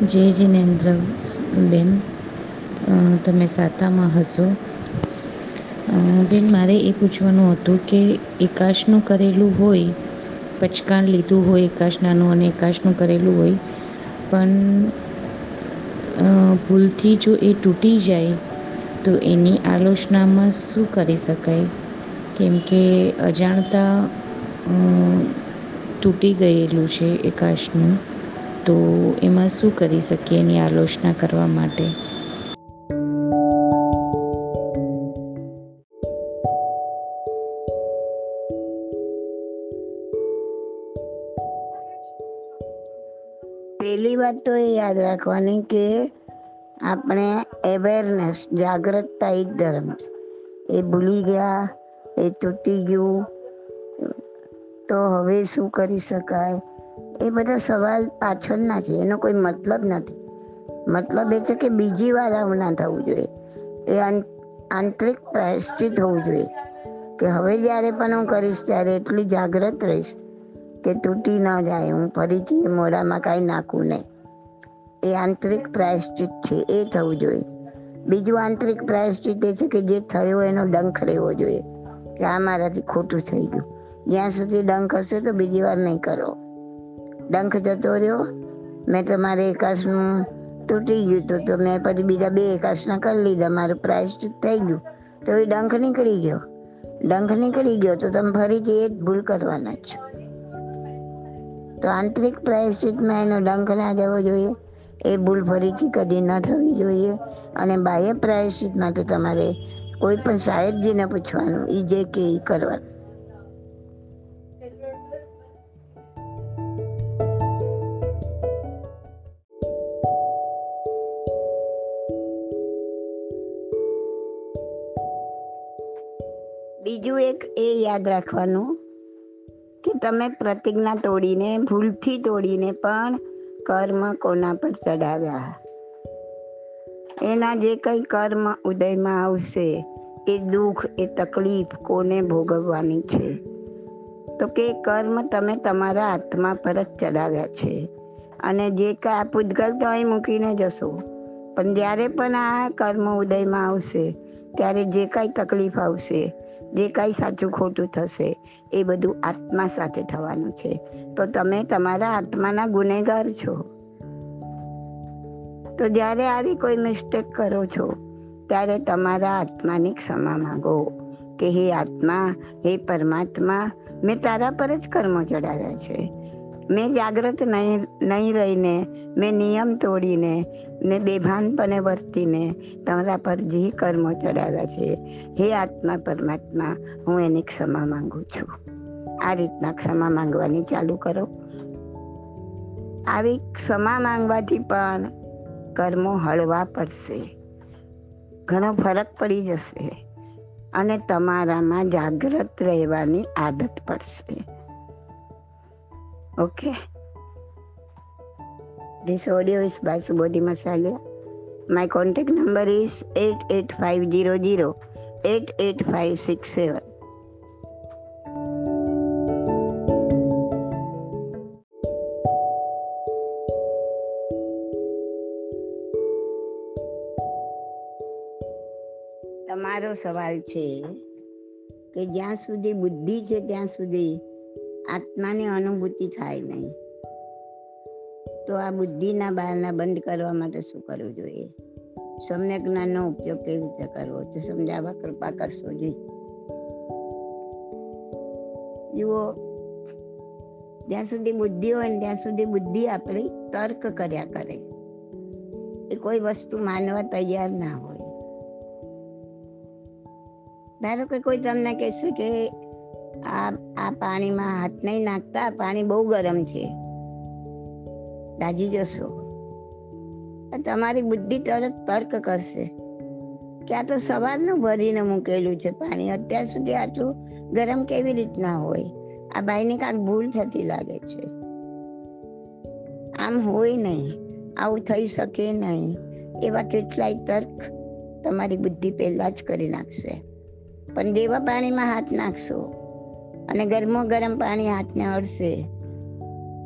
જય જિનેન્દ્ર બેન તમે સાતામાં હશો. બેન, મારે એ પૂછવાનું હતું કે એકાશનું કરેલું હોય, પચકાણ લીધું હોય એકાશનાનું અને એકાશનું કરેલું હોય, પણ ભૂલથી જો એ તૂટી જાય, તો એની આલોચનામાં શું કરી શકાય? કેમ કે અજાણતા તૂટી ગયેલું છે એકાશનું. તો એમાં શું કરી શકીએ એની આલોચના કરવા માટે? પહેલી વાત તો એ યાદ રાખવાની કે આપણે અવેરનેસ જાગૃતતા એ ધર્મ. એ ભૂલી ગયા, એ તૂટી ગયું, તો હવે શું કરી શકાય? એ બધા સવાલ પાછળના છે, એનો કોઈ મતલબ નથી. મતલબ એ છે કે બીજી વાર આવું ના થવું જોઈએ. એ આંતરિક પ્રાયશ્ચિત હોવું જોઈએ. કે હવે જ્યારે પણ હું કરીશ, ત્યારે એટલી જાગ્રત રહીશ કે તૂટી ન જાય, હું ફરીથી મોડામાં કાંઈ નાખું નહીં. એ આંતરિક પ્રાયશ્ચિત છે, એ થવું જોઈએ. બીજું આંતરિક પ્રાયશ્ચિત એ છે કે જે થયો એનો ડંખ રહેવો જોઈએ. કે આ મારાથી ખોટું થઈ ગયું. જ્યાં સુધી ડંખ હશે તો બીજી વાર નહીં કરો. ડંખ જતો રહ્યો. મેં તમારે એકાશનું તૂટી ગયું તો તો મેં પછી બીજા બે એકાશના કરી લીધા. મારું પ્રાયશ્ચિત થઈ ગયું. તો એ ડંખ નીકળી ગયો. ડંખ નીકળી ગયો તો તમે ફરીથી એ જ ભૂલ કરવાના છો. તો આંતરિક પ્રાયશ્ચિતમાં એનો ડંખ ના જવો જોઈએ. એ ભૂલ ફરીથી કદી ન થવી જોઈએ. અને બાહ્ય પ્રાયશ્ચિત માટે તમારે કોઈ પણ સાહેબજીને પૂછવાનું એ જે કે એ કરવાનું. બીજું એક એ યાદ રાખવાનું કે તમે પ્રતિજ્ઞા તોડીને, ભૂલથી તોડીને પણ કર્મ કોના પર ચડાવ્યા? એના જે કંઈ કર્મ ઉદયમાં આવશે, એ દુઃખ, એ તકલીફ કોને ભોગવવાની છે? તો કે કર્મ તમે તમારા આત્મા પર જ ચડાવ્યા છે. અને જે કાંઈ આ પૂતગલ તો અહીં મૂકીને જશો પણ જ્યારે પણ આ કર્મ ઉદયમાં આવશે, ત્યારે જે કાંઈ તકલીફ આવશે, જે કાંઈ સાચું ખોટું થશે, એ બધું આત્મા સાથે થવાનું છે. તો તમે તમારા આત્માના ગુનેગાર છો. તો જ્યારે આવી કોઈ મિસ્ટેક કરો છો, ત્યારે તમારા આત્માની ક્ષમા માંગો કે, હે આત્મા, હે પરમાત્મા, મેં તારા પર જ કર્મ ચડાવ્યા છે. મેં જાગ્રત નહીં નહીં રહીને, મેં નિયમ તોડીને, ને બેભાનપણે વર્તીને તમારા પર જે કર્મો ચડાવ્યા છે, હે આત્મા પરમાત્મા, હું એની ક્ષમા માંગુ છું. આ રીતના ક્ષમા માંગવાની ચાલુ કરો. આવી ક્ષમા માંગવાથી પણ કર્મો હળવા પડશે. ઘણો ફરક પડી જશે અને તમારામાં જાગ્રત રહેવાની આદત પડશે. Okay This audio is by Subodhi Masalia. My contact number is 88500 88567. તમારો સવાલ છે કે જ્યાં સુધી બુદ્ધિ છે ત્યાં સુધી આત્માની અનુભૂતિ થાય નહીં. તો આ બુદ્ધિના બહારના બંધ કરવા માટે શું કરવું જોઈએ? સમ્યક જ્ઞાનનો ઉપયોગ કેવી રીતે કરવો? તે સમજાવવા કૃપા કરશો જોઈએ જુઓ, જ્યાં સુધી બુદ્ધિ હોય ને ત્યાં સુધી બુદ્ધિ આપણી તર્ક કર્યા કરે. એ કોઈ વસ્તુ માનવા તૈયાર ના હોય. ધારો કે કોઈ તમને કહેશે કે આ આ પાણીમાં હાથ નહીં નાખતા પાણી બહુ ગરમ છે. દાજી જશો. તમારી બુદ્ધિ તરત તર્ક કરશે. કે આ તો સવારનું ભરીને મૂકેલું છે પાણી. અત્યાર સુધી આટલું ગરમ કેવી રીતના હોય? આ બાઈને કાંઈક ભૂલ થતી લાગે છે. આમ હોય નહીં. આવું થઈ શકે નહીં. એવા કેટલાય તર્ક તમારી બુદ્ધિ પહેલાં જ કરી નાખશે. પણ જેવા પાણીમાં હાથ નાખશો અને ગરમો ગરમ પાણી હાથને અડશે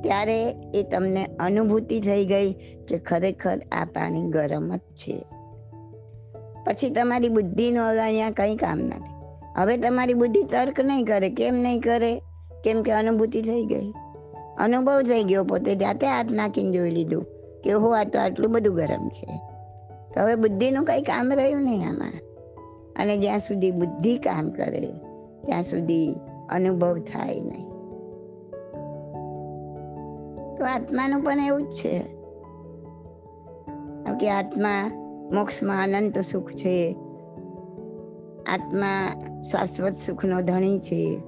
ત્યારે એ તમને અનુભૂતિ થઈ ગઈ કે ખરેખર આ પાણી ગરમ જ છે. પછી તમારી બુદ્ધિનો હવે અહીંયા કંઈ કામ નથી. હવે તમારી બુદ્ધિ તર્ક નહીં કરે, કેમ નહીં કરે? કેમ કે અનુભૂતિ થઈ ગઈ. અનુભવ થઈ ગયો પોતે, જાતે હાથ નાખીને જોઈ લીધું કે હો આ તો આટલું બધું ગરમ છે. તો હવે બુદ્ધિનું કંઈ કામ રહ્યું નહીં આમાં. અને જ્યાં સુધી બુદ્ધિ કામ કરે, ત્યાં સુધી અનુભવ થાય નહીં. તો આત્માનું પણ એવું જ છે. કે આત્મા મોક્ષમાં અનંત સુખ છે. આત્મા શાશ્વત સુખનો ધણી છે.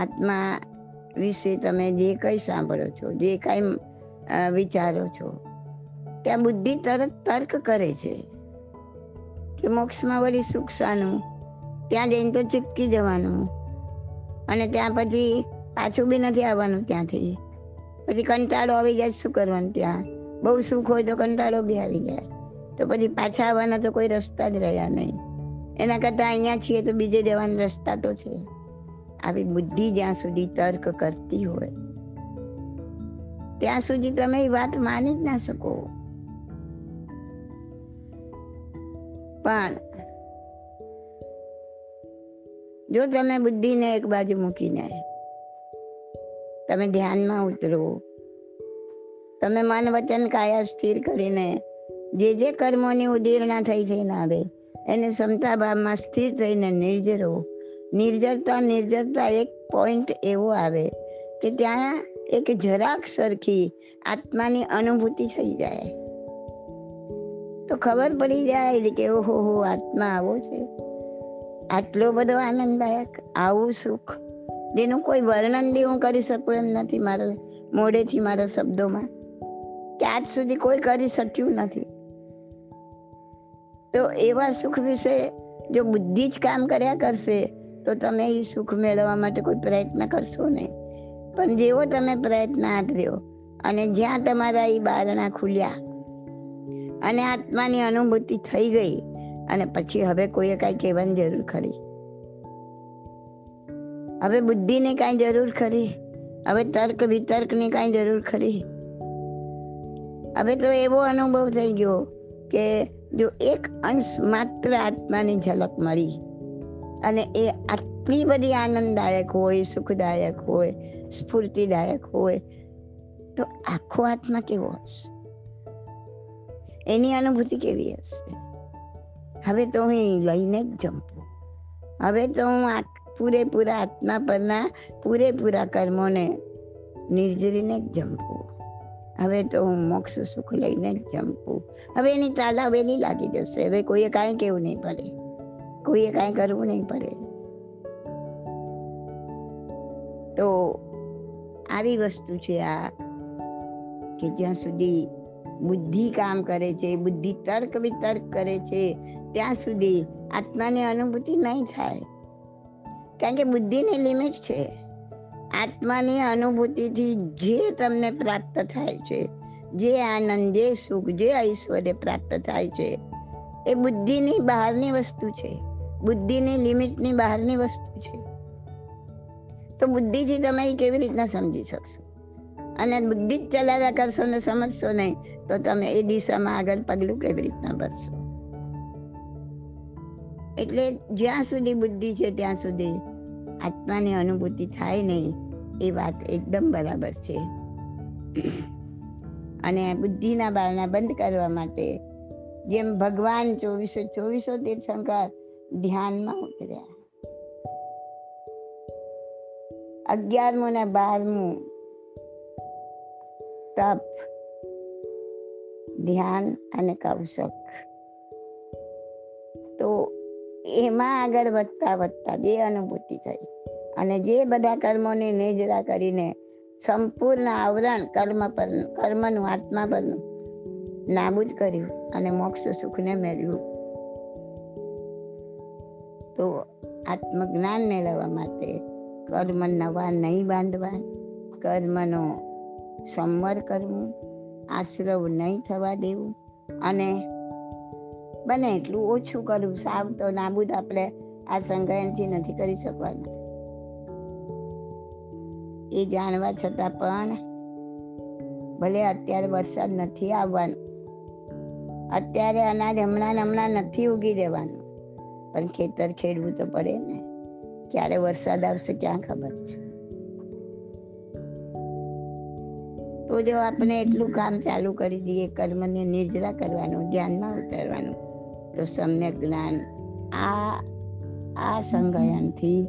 આત્મા વિશે તમે જે કંઈ સાંભળો છો, જે કંઈ વિચારો છો, ત્યાં બુદ્ધિ તરત તર્ક કરે છે કે મોક્ષમાં વળી સુખ શાનું? ત્યાં જઈને તો ચૂપકી જવાનું. અને ત્યાં પછી પાછું બી નથી આવવાનું ત્યાંથી. પછી કંટાળો આવી જાય, શું કરવાનું ત્યાં? બહુ સુખ હોય તો કંટાળો બી આવી જાય. તો પછી પાછા આવવાના તો કોઈ રસ્તા જ રહ્યા નહીં. એના કરતાં અહીંયા છીએ તો બીજે જવાના રસ્તા તો છે. આવી બુદ્ધિ જ્યાં સુધી તર્ક કરતી હોય. ત્યાં સુધી તમે એ વાત માની જ ના શકો. પણ જો તમે બુદ્ધિને એક બાજુ મૂકીને તમે ધ્યાનમાં ઉતરો, તમે મન વચન કાયા સ્થિર કરીને જે જે કર્મોની ઉદીર્ણા થઈ થઈને આવે, એને ક્ષમતા ભાવમાં સ્થિર થઈને નિર્જરો. નિર્જરતા નિર્જરતા એક પોઈન્ટ એવો આવે કે ત્યાં એક જરાક સરખી આત્માની અનુભૂતિ થઈ જાય. તો ખબર પડી જાય કે ઓહો હો આત્મા આવો છે. આટલો બધો આનંદદાયક? આવું સુખ? જેનું કોઈ વર્ણન બી હું કરી શકું એમ નથી મારા મોડેથી મારા શબ્દોમાં. કે આજ સુધી કોઈ કરી શક્યું નથી. તો એવા સુખ વિશે જો બુદ્ધિ જ કામ કર્યા કરશે, તો તમે એ સુખ મેળવવા માટે કોઈ પ્રયત્ન કરશો નહીં. પણ જેવો તમે પ્રયત્ન આદર્યો, અને જ્યાં તમારા એ બારણા ખુલ્યા, અને આત્માની અનુભૂતિ થઈ ગઈ અને પછી હવે કોઈએ કાંઈ કહેવાની જરૂર ખરી. હવે બુદ્ધિની કાંઈ જરૂર ખરી. હવે તર્ક વિતર્કની કાંઈ જરૂર ખરી. હવે તો એવો અનુભવ થઈ ગયો કે જો એક અંશ માત્ર આત્માની ઝલક મળી અને એ આટલી બધી આનંદદાયક હોય, સુખદાયક હોય, સ્ફૂર્તિદાયક હોય, તો આખો આત્મા કેવો હશે? એની અનુભૂતિ કેવી હશે? હવે તો હું લઈને જ જંપું હવે તો હું પૂરેપૂરા આત્મા પરના પૂરેપૂરા કર્મોને નિર્જરીને જ જંપું હવે તો હું મોક્ષ સુખ લઈને જ જમવું હવે એની તાલાવેલી લાગી જશે. હવે કોઈએ કાંઈ કેવું નહીં પડે. કોઈએ કાંઈ કરવું નહીં પડે. તો આવી વસ્તુ છે આ કે જ્યાં સુધી બુદ્ધિ કામ કરે છે, બુદ્ધિ તર્ક વિતર્ક કરે છે ત્યાં સુધી આત્માની અનુભૂતિ નહીં થાય. કારણ કે બુદ્ધિની લિમિટ છે. આત્માની અનુભૂતિથી જે તમને પ્રાપ્ત થાય છે, જે આનંદ, જે સુખ, જે ઐશ્વર્ય પ્રાપ્ત થાય છે, એ બુદ્ધિની બહારની વસ્તુ છે. બુદ્ધિની લિમિટની બહારની વસ્તુ છે. તો બુદ્ધિથી તમે એ કેવી રીતના સમજી શકશો? અને બુદ્ધિ જ ચલાવ્યા કરશો ને સમજશો નહીં, તો તમે એ દિશામાં આગળ પગલું કેવી રીતના ભરશો એટલે જ્યાં સુધી બુદ્ધિ છે, ત્યાં સુધી આત્માની અનુભૂતિ થાય નહીં, એ વાત એકદમ બરાબર છે. અને બુદ્ધિના બારણા બંધ કરવા માટે જેમ ભગવાન ચોવીસો ચોવીસો તીર્થંકર ધ્યાનમાં ઉતર્યા. અગિયારમું ને બારમું તપ, ધ્યાન અને કૌશક. એમાં આગળ વધતા વધતા જે અનુભૂતિ થઈ અને જે બધા કર્મોની નિજરા કરીને સંપૂર્ણ આવરણ કર્મ પર કર્મનું, આત્મા પરનું નાબૂદ કર્યું અને મોક્ષ સુખને મેળવ્યું. તો આત્મજ્ઞાન મેળવવા માટે કર્મ નવા નહીં બાંધવા, કર્મનો સંવર કરવું, આશ્રવ નહીં થવા દેવું અને બને એટલું ઓછું કરવું સાવ તો નાબૂદ આપણે આ સંગ્રહણથી નથી કરી શકવાના. એ જાણવા છતાં પણ ભલે અત્યારે વરસાદ નથી આવવાનો, અત્યારે અનાજ હમણાં હમણાં નથી ઉગી રહેવાનું. પણ ખેતર ખેડવું તો પડે ને. ક્યારે વરસાદ આવશે ક્યાં ખબર છે. તો જો આપણે એટલું કામ ચાલુ કરી દઈએ, કર્મને નિર્જરા કરવાનું, ધ્યાનમાં ઉતારવાનું. તો સમ્યક જ્ઞાન આ આ સંગયનથી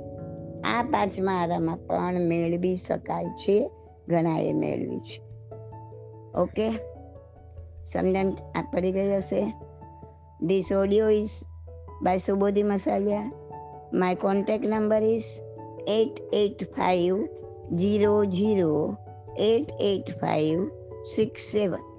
આ પાંચમા આરામાં પણ મેળવી શકાય છે, ઘણાએ મેળવી છે. ઓકે? સમજણ પડી ગઈ હશે? This audio is by Subodhi Masaliya my contact number is eight eight five zero zero eight eight five six seven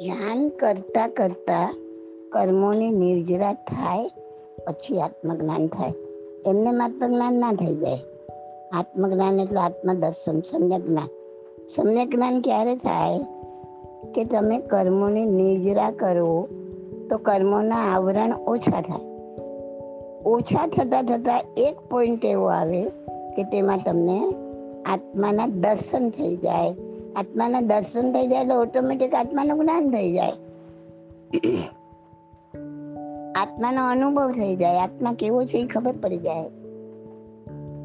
ધ્યાન કરતા કરતા કર્મોની નિર્જરા થાય, પછી આત્મજ્ઞાન થાય. એમને આત્મજ્ઞાન ના થઈ જાય. આત્મજ્ઞાન એટલે આત્મદર્શન, સમ્યક જ્ઞાન. સમ્યક જ્ઞાન ક્યારે થાય? કે તમે કર્મોની નિર્જરા કરો, તો કર્મોના આવરણ ઓછા થાય. ઓછા થતાં થતાં એક પોઈન્ટ એવો આવે કે તેમાં તમને આત્માના દર્શન થઈ જાય આત્માના દર્શન થઈ જાય એટલે ઓટોમેટિક આત્માનું જ્ઞાન થઈ જાય. આત્માનો અનુભવ થઈ જાય. આત્મા કેવો છે એ ખબર પડી જાય.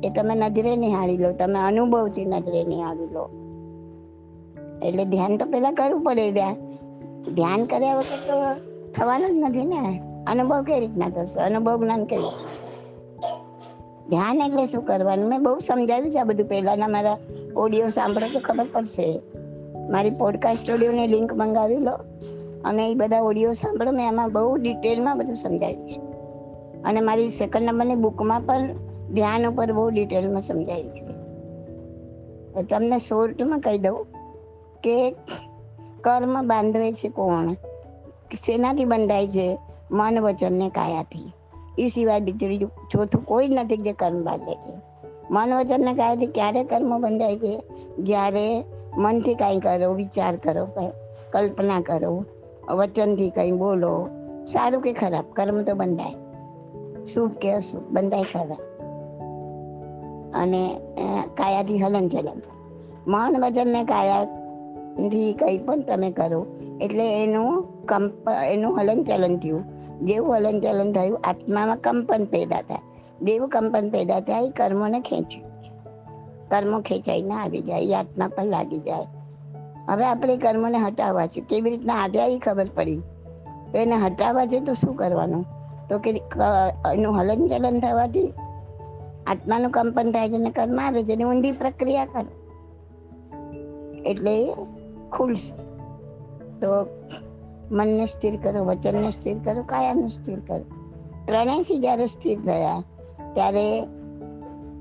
એ તમે નજરે નિહાળી લો. તમે અનુભવથી નજરે નિહાળી લો. એટલે ધ્યાન તો પેલા કરવું પડે. ધ્યાન ધ્યાન કર્યા વગર તો થવાનું જ નથી ને. અનુભવ કઈ રીતના થશે? અનુભવ જ્ઞાન કઈ ધ્યાન એટલે શું કરવાનું? મેં બહુ સમજાવ્યું છે આ બધું પહેલાના મારા ઓડિયો સાંભળો તો ખબર પડશે. મારી પોડકાસ્ટ સ્ટુડિયોની લિંક મંગાવી લો. અને એ બધા ઓડિયો સાંભળો, મેં એમાં બહુ ડિટેલમાં બધું સમજાવ્યું છે. અને મારી સેકન્ડ નંબરની બુકમાં પણ ધ્યાન ઉપર બહુ ડિટેલમાં સમજાવ્યું છે. તમને શોર્ટમાં કહી દઉં કે કર્મ બાંધવે છે કોણ? શેનાથી બંધાય છે? મન વચન કાયાથી. એ સિવાય બીજું ચોથું કોઈ જ નથી જે કર્મ બાંધે છે. મન વચન ને કાયાથી ક્યારે કર્મ બંધાય છે જ્યારે મનથી કાંઈ કરો, વિચાર કરો કલ્પના કરો, વચનથી કંઈ બોલો, સારું કે ખરાબ? કર્મ તો બંધાય. શુભ કે અશુભ? બંધાય ખરાબ અને કાયાથી હલન ચલન મન વચનને કાયાથી કંઈ પણ તમે કરો, એટલે એનું કંપ, એનું હલન ચલન થયું. જેવું હલન ચલન થયું, આત્મામાં કંપન પેદા થાય. જેવું કંપન પેદા થાય, કર્મોને ખેંચ્યું કર્મો ખેંચાઈને આવી જાય આત્મા પર લાગી જાય. હવે આપણે કર્મોને હટાવવા છે. કેવી રીતના આવ્યા એ ખબર પડી. તો એને હટાવવા છે તો શું કરવાનું? તો કે, એનું હલન ચલન થવાથી આત્માનું કંપન થાય છે અને કર્મ આવે છે, એની ઊંધી પ્રક્રિયા કરો. એટલે ખુલશે. તો મનને સ્થિર કરો, વચનને સ્થિર કરો, કાયાને સ્થિર કરો. ત્રણેયથી જ્યારે સ્થિર થયા ત્યારે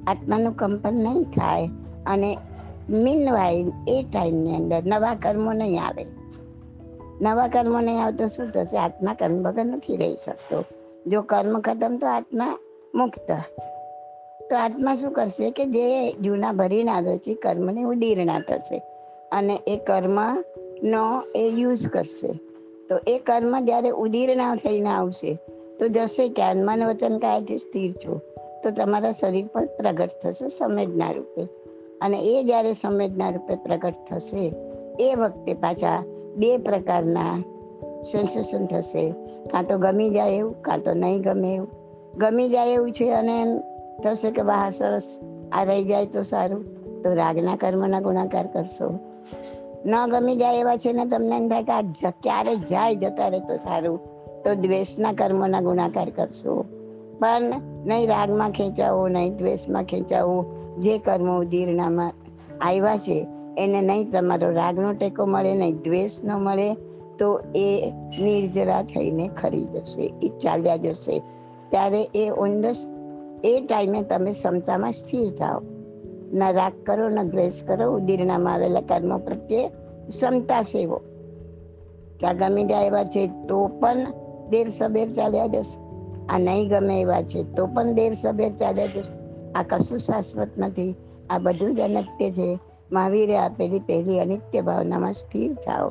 આત્માનું કંપન નહીં થાય અને મીન વાઇલ એ ટાઈમની અંદર નવા કર્મો નહીં આવે. નવા કર્મો નહીં આવે તો શું થશે? આત્મા કર્મ વગર નથી રહી શકતો. જો કર્મ ખતમ તો આત્મા મુક્ત. તો આત્મા શું કરશે કે જે જૂના ભરીને આવ્યો છે કર્મને ઉદીર્ણા થશે અને એ કર્મનો એ યુઝ કરશે. તો એ કર્મ જ્યારે ઉદીર્ણા થઈને આવશે તો જશે ક્યાં મન વચન કાયથી સ્થિર છો. તો તમારા શરીર પણ પ્રગટ થશે સંવેદના રૂપે. અને એ જ્યારે સંવેદના રૂપે પ્રગટ થશે, એ વખતે પાછા બે પ્રકારના સેન્સેશન થશે. કાં તો ગમી જાય એવું, કાં તો નહીં ગમે એવું. ગમી જાય એવું છે અને એમ થશે કે વાહ, સરસ, આ રહી જાય તો સારું. તો રાગના કર્મના ગુણાકાર કરશો. ન ગમી જાય એવા છે ને તમને એમ થાય કે આ ક્યારે જાય જતા રહે તો સારું. તો દ્વેષના કર્મોના ગુણાકાર કરશો. પણ નહીં રાગમાં ખેંચાવું, નહીં દ્વેષમાં ખેંચાવું. જે કર્મો જીર્ણામાં આવ્યા છે, એને નહીં તમારો રાગનો ટેકો મળે, નહીં દ્વેષનો મળે, તો એ નિર્જરા થઈને ખરી જશે, એ ચાલ્યા જશે. ત્યારે એ ઓન ધ એ ટાઈમે તમે ક્ષમતામાં સ્થિર થાઓ. ન રાગ કરો, ન દ્વેષ કરો, ઉદીરણામાં આવેલા કર્મો પ્રત્યે ક્ષમતા સેવો. ત્યાં ગમી જાય એવા છે, તો પણ દેર સબેર ચાલ્યા જશે. આ નહીં ગમે એવા છે. તો પણ દેર સબેર ચાલ્યા જશે. આ કશું શાશ્વત નથી. આ બધું જ અનત્ય છે. મહાવીરે આપેલી પહેલી અનિત્ય ભાવનામાં સ્થિર થાઓ.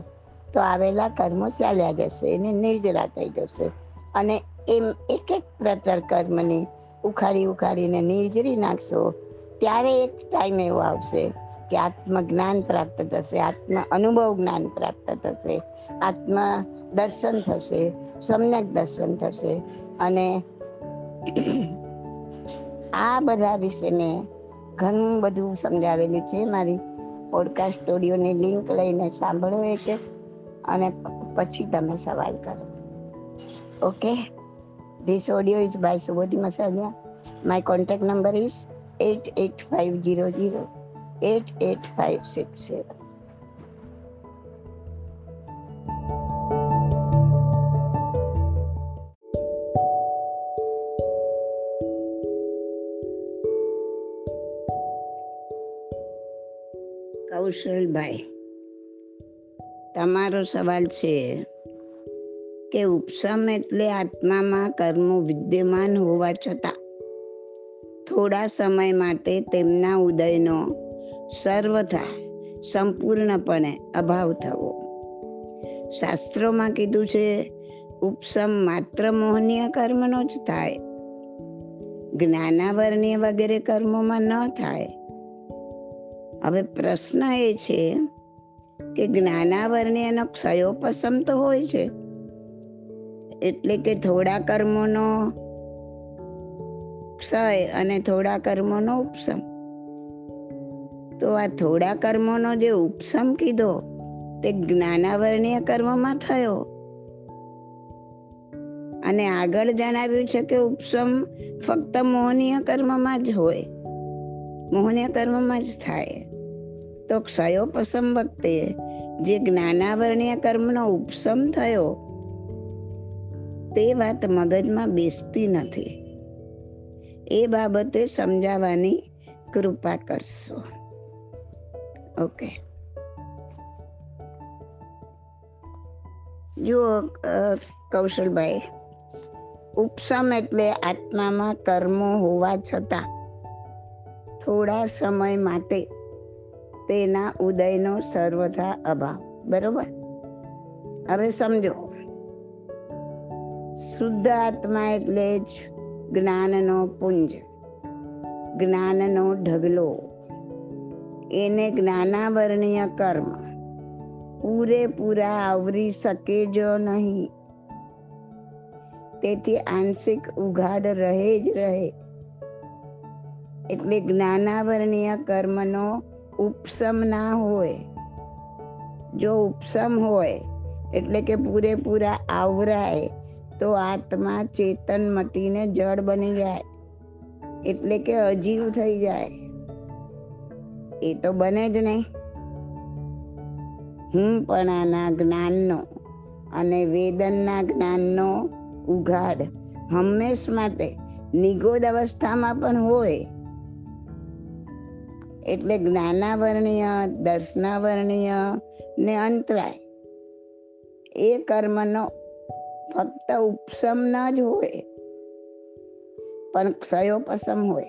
તો આવેલા કર્મો ચાલ્યા જશે. એને નિર્જરા થઈ જશે. અને એમ એક એક પ્રતર કર્મની ઉખાડી ઉખાડીને નિર્જરી નાખશો, ત્યારે એક ટાઈમ એવો આવશે કે આત્મજ્ઞાન પ્રાપ્ત થશે, આત્મ અનુભવ જ્ઞાન પ્રાપ્ત થશે. આત્મ દર્શન થશે, સમ્યક દર્શન થશે. અને આ બધા વિશે મેં ઘણું બધું સમજાવેલું છે. મારી પોડકાસ્ટ સ્ટુડિયોની લિંક લઈને સાંભળો એક એક અને પછી તમે સવાલ કરો. Okay this audio is by Subodhi Masaliya my contact number is eight eight five zero zero eight eight five six seven કૌશલભાઈ તમારો સવાલ છે કે ઉપસમ એટલે આત્મામાં કર્મો વિદ્યમાન હોવા છતાં થોડા સમય માટે તેમના ઉદયનો સર્વથા સંપૂર્ણપણે અભાવ થવો. શાસ્ત્રોમાં કીધું છે ઉપસમ માત્ર મોહનીય કર્મનો જ થાય, જ્ઞાનાવરણીય વગેરે કર્મોમાં ન થાય. હવે પ્રશ્ન એ છે કે જ્ઞાનાવરને એનો ક્ષયોપસમ તો હોય છે? એટલે કે થોડા કર્મોનો ક્ષય અને થોડા કર્મોનો ઉપસમ તો આ થોડા કર્મોનો જે ઉપસમ કીધો તે જ્ઞાનાવરણીય કર્મમાં થયો. અને આગળ જણાવ્યું છે કે ઉપસમ ફક્ત મોહનીય કર્મમાં જ હોય. મોહનીય કર્મમાં જ થાય. તો ક્ષયોપસમ વખતે જે જ્ઞાનાવરણીય કર્મનો ઉપસમ થયો, તે વાત મગજમાં બેસતી નથી. એ બાબતે સમજાવવાની કૃપા કરશો. ઓકે. જુઓ કૌશલભાઈ ઉપસમ એટલે આત્મામાં કર્મો હોવા છતાં થોડા સમય માટે તેના ઉદયનો સર્વથા અભાવ. બરોબર? હવે સમજો. શુદ્ધ આત્મા એટલે જ જ્ઞાનનો પુંજ, જ્ઞાનનો ઢગલો. એને જ્ઞાનાવરણીય કર્મ પૂરેપૂરા આવરી શકે જ નહીં. તેથી આંશિક ઉઘાડ રહે જ રહે. એટલે જ્ઞાનાવરણીય કર્મનો ઉપસમ ના હોય. જો ઉપસમ હોય, એટલે કે પૂરેપૂરા આવરાય, તો આત્મા ચેતન મટીને જળ બની જાય. એટલે કે અજીવ થઈ જાય. એ તો બને જ નહીં. હું પણ આના જ્ઞાનનો અને વેદનના જ્ઞાનનો ઉઘાડ હંમેશ માટે નિગોદ અવસ્થામાં પણ હોય. એટલે જ્ઞાનાવરણીય, દર્શનાવરણીય ને અંતરાય. એ કર્મનો ફક્ત ઉપસમ ન જ હોય, પણ ક્ષયોપસમ હોય.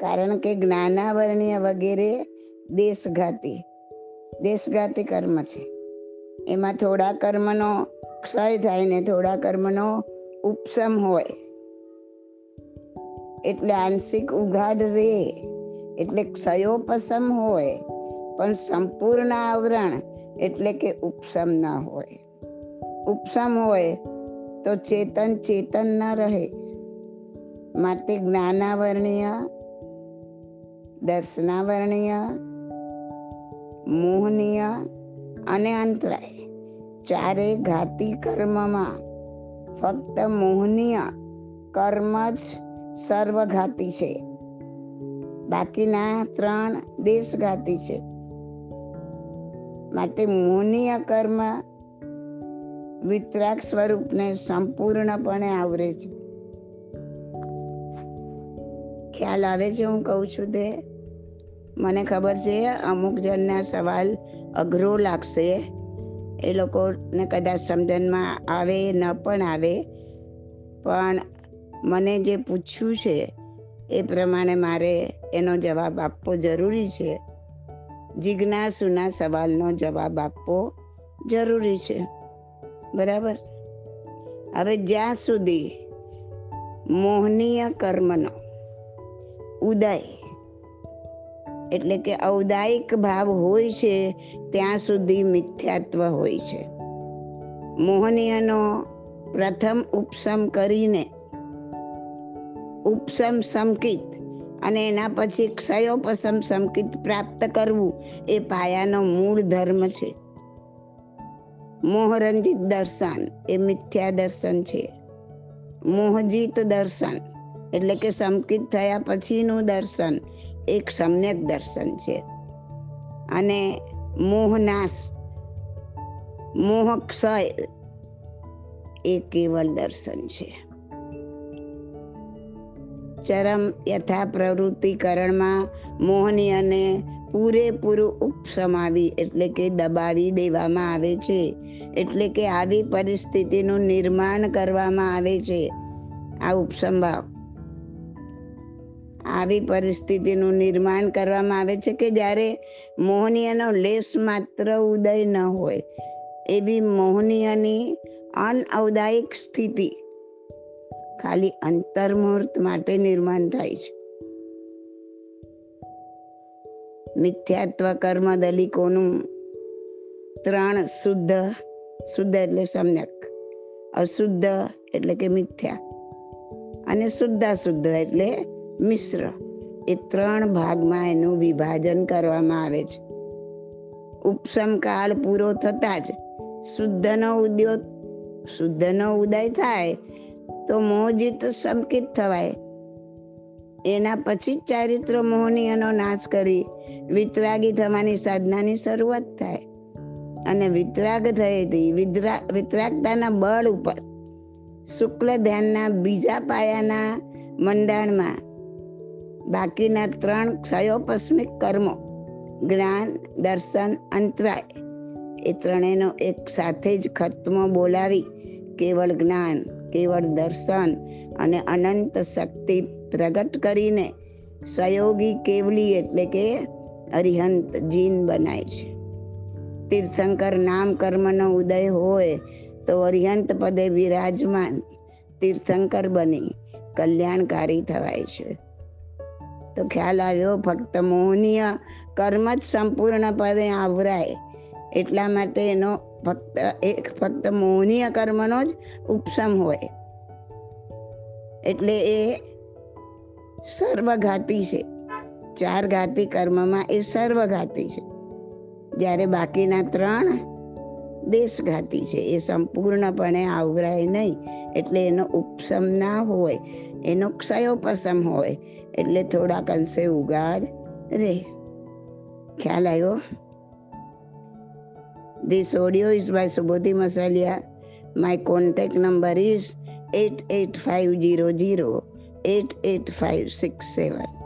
કારણ કે જ્ઞાનાવરણીય વગેરે દેશઘાતી દેશઘાતી કર્મ છે. એમાં થોડા કર્મનો ક્ષય થાય ને થોડા કર્મનો ઉપસમ હોય. એટલે આંશિક ઉઘાડ રે. એટલે ક્ષયોપસમ હોય, પણ સંપૂર્ણ આવરણ એટલે કે ઉપસમ ના હોય. ઉપસમ હોય તો ચેતન ચેતન ના રહે. માટે જ્ઞાનાવરણીય, દર્શનાવરણીય, મોહનીય અને અંતરાય ચારે ઘાતી કર્મમાં ફક્ત મોહનીય કર્મ જ સર્વઘાતી છે. બાકીના ત્રણ દેશઘાતી છે. માટે મોહનીય કર્મ વિતરાગ સ્વરૂપને સંપૂર્ણપણે આવરે છે. ખ્યાલ આવે છે હું કહું છું તે? મને ખબર છે અમુક જણના સવાલ અઘરો લાગશે. એ લોકોને કદાચ સમજણમાં આવે ન પણ આવે. પણ મને જે પૂછ્યું છે એ પ્રમાણે મારે એનો જવાબ આપવો જરૂરી છે. જિજ્ઞાસુના સવાલનો જવાબ આપવો જરૂરી છે. બરાબર? હવે જ્યાં સુધી મોહનીય કર્મનો ઉદય એટલે કે ઔદાયિક ભાવ હોય છે, ત્યાં સુધી મિથ્યાત્વ હોય છે. મોહનીયનો પ્રથમ ઉપસમ કરીને ઉપસમ સંકિત અને એના પછી ક્ષયોપસમ સંકિત પ્રાપ્ત કરવું એ પાયાનો મૂળ ધર્મ છે. મોહરંજિત દર્શન એ મિથ્યા દર્શન છે. મોહજીત દર્શન એટલે કે સંકિત થયા પછીનું દર્શન એક સમ્યક દર્શન છે. અને મોહનાશ, મોહક્ષય એ કેવલ દર્શન છે. ચરમ યથા પ્રવૃત્તિકરણમાં મોહની અને પૂરેપૂરું ઉપસમાવી એટલે કે દબાવી દેવામાં આવે છે. એટલે કે આવી પરિસ્થિતિનું નિર્માણ કરવામાં આવે છે. આ ઉપસંભાવ આવી પરિસ્થિતિનું નિર્માણ કરવામાં આવે છે કે જ્યારે મોહનીયનો લેશ માત્ર ઉદય ન હોય, એવી મોહનીયની અનઔદાયિક સ્થિતિ ખાલી અંતર્મુહૂર્ત માટે નિર્માણ થાય છે. મિથ્યાત્વ કર્મ દલિકોનું ત્રણ શુદ્ધ શુદ્ધ એટલે સમ્યક, અશુદ્ધ એટલે કે મિથ્યા, અને શુદ્ધાશુદ્ધ એટલે મિશ્ર. એ ત્રણ ભાગમાં એનું વિભાજન કરવામાં આવે છે. ઉપસમ કાળ પૂરો થતા જ શુદ્ધનો ઉદ્યોગ, શુદ્ધનો ઉદય થાય તો મોહજીત શંકિત થવાય. એના પછી ચારિત્ર મોહનીયનો નાશ કરી વિતરાગી થવાની સાધનાની શરૂઆત થાય. અને વિતરાગ હતી વિતરા વિતરાગતાના બળ ઉપર શુક્લ ધ્યાનના બીજા પાયાના મંડાણમાં બાકીના ત્રણ ક્ષયોપસ્મિક કર્મો, જ્ઞાન, દર્શન, અંતરાય, એ ત્રણેયનો એક સાથે જ ખત્મો બોલાવી કેવળ જ્ઞાન કેવળ દર્શન અને અનંત શક્તિ પ્રગટ કરીને સહયોગી કેવલી એટલે કે અરિહંત જીન બનાય છે. તીર્થંકર નામ કર્મનો ઉદય હોય તો અરિહંત પદે વિરાજમાન તીર્થંકર બની, કલ્યાણકારી થવાય છે. તો ખ્યાલ આવ્યો, ફક્ત મોહનીય કર્મ જ સંપૂર્ણપણે આવરાય એટલા માટે એનો ફક્ત એક ફક્ત મોહનીય કર્મનો જ ઉપસમ હોય. એટલે એ સર્વઘાતી છે. ચાર ઘાતી કર્મમાં એ સર્વઘાતી છે. જ્યારે બાકીના ત્રણ દેશઘાતી છે, એ સંપૂર્ણપણે આવરાય નહીં. એટલે એનો ઉપસમ ના હોય, એનો ક્ષયોપસમ હોય, એટલે થોડાક અંશે ઉગાડ રે. ખ્યાલ આવ્યો? This audio is by Subodhi Masalia. My contact number is 88500 88567.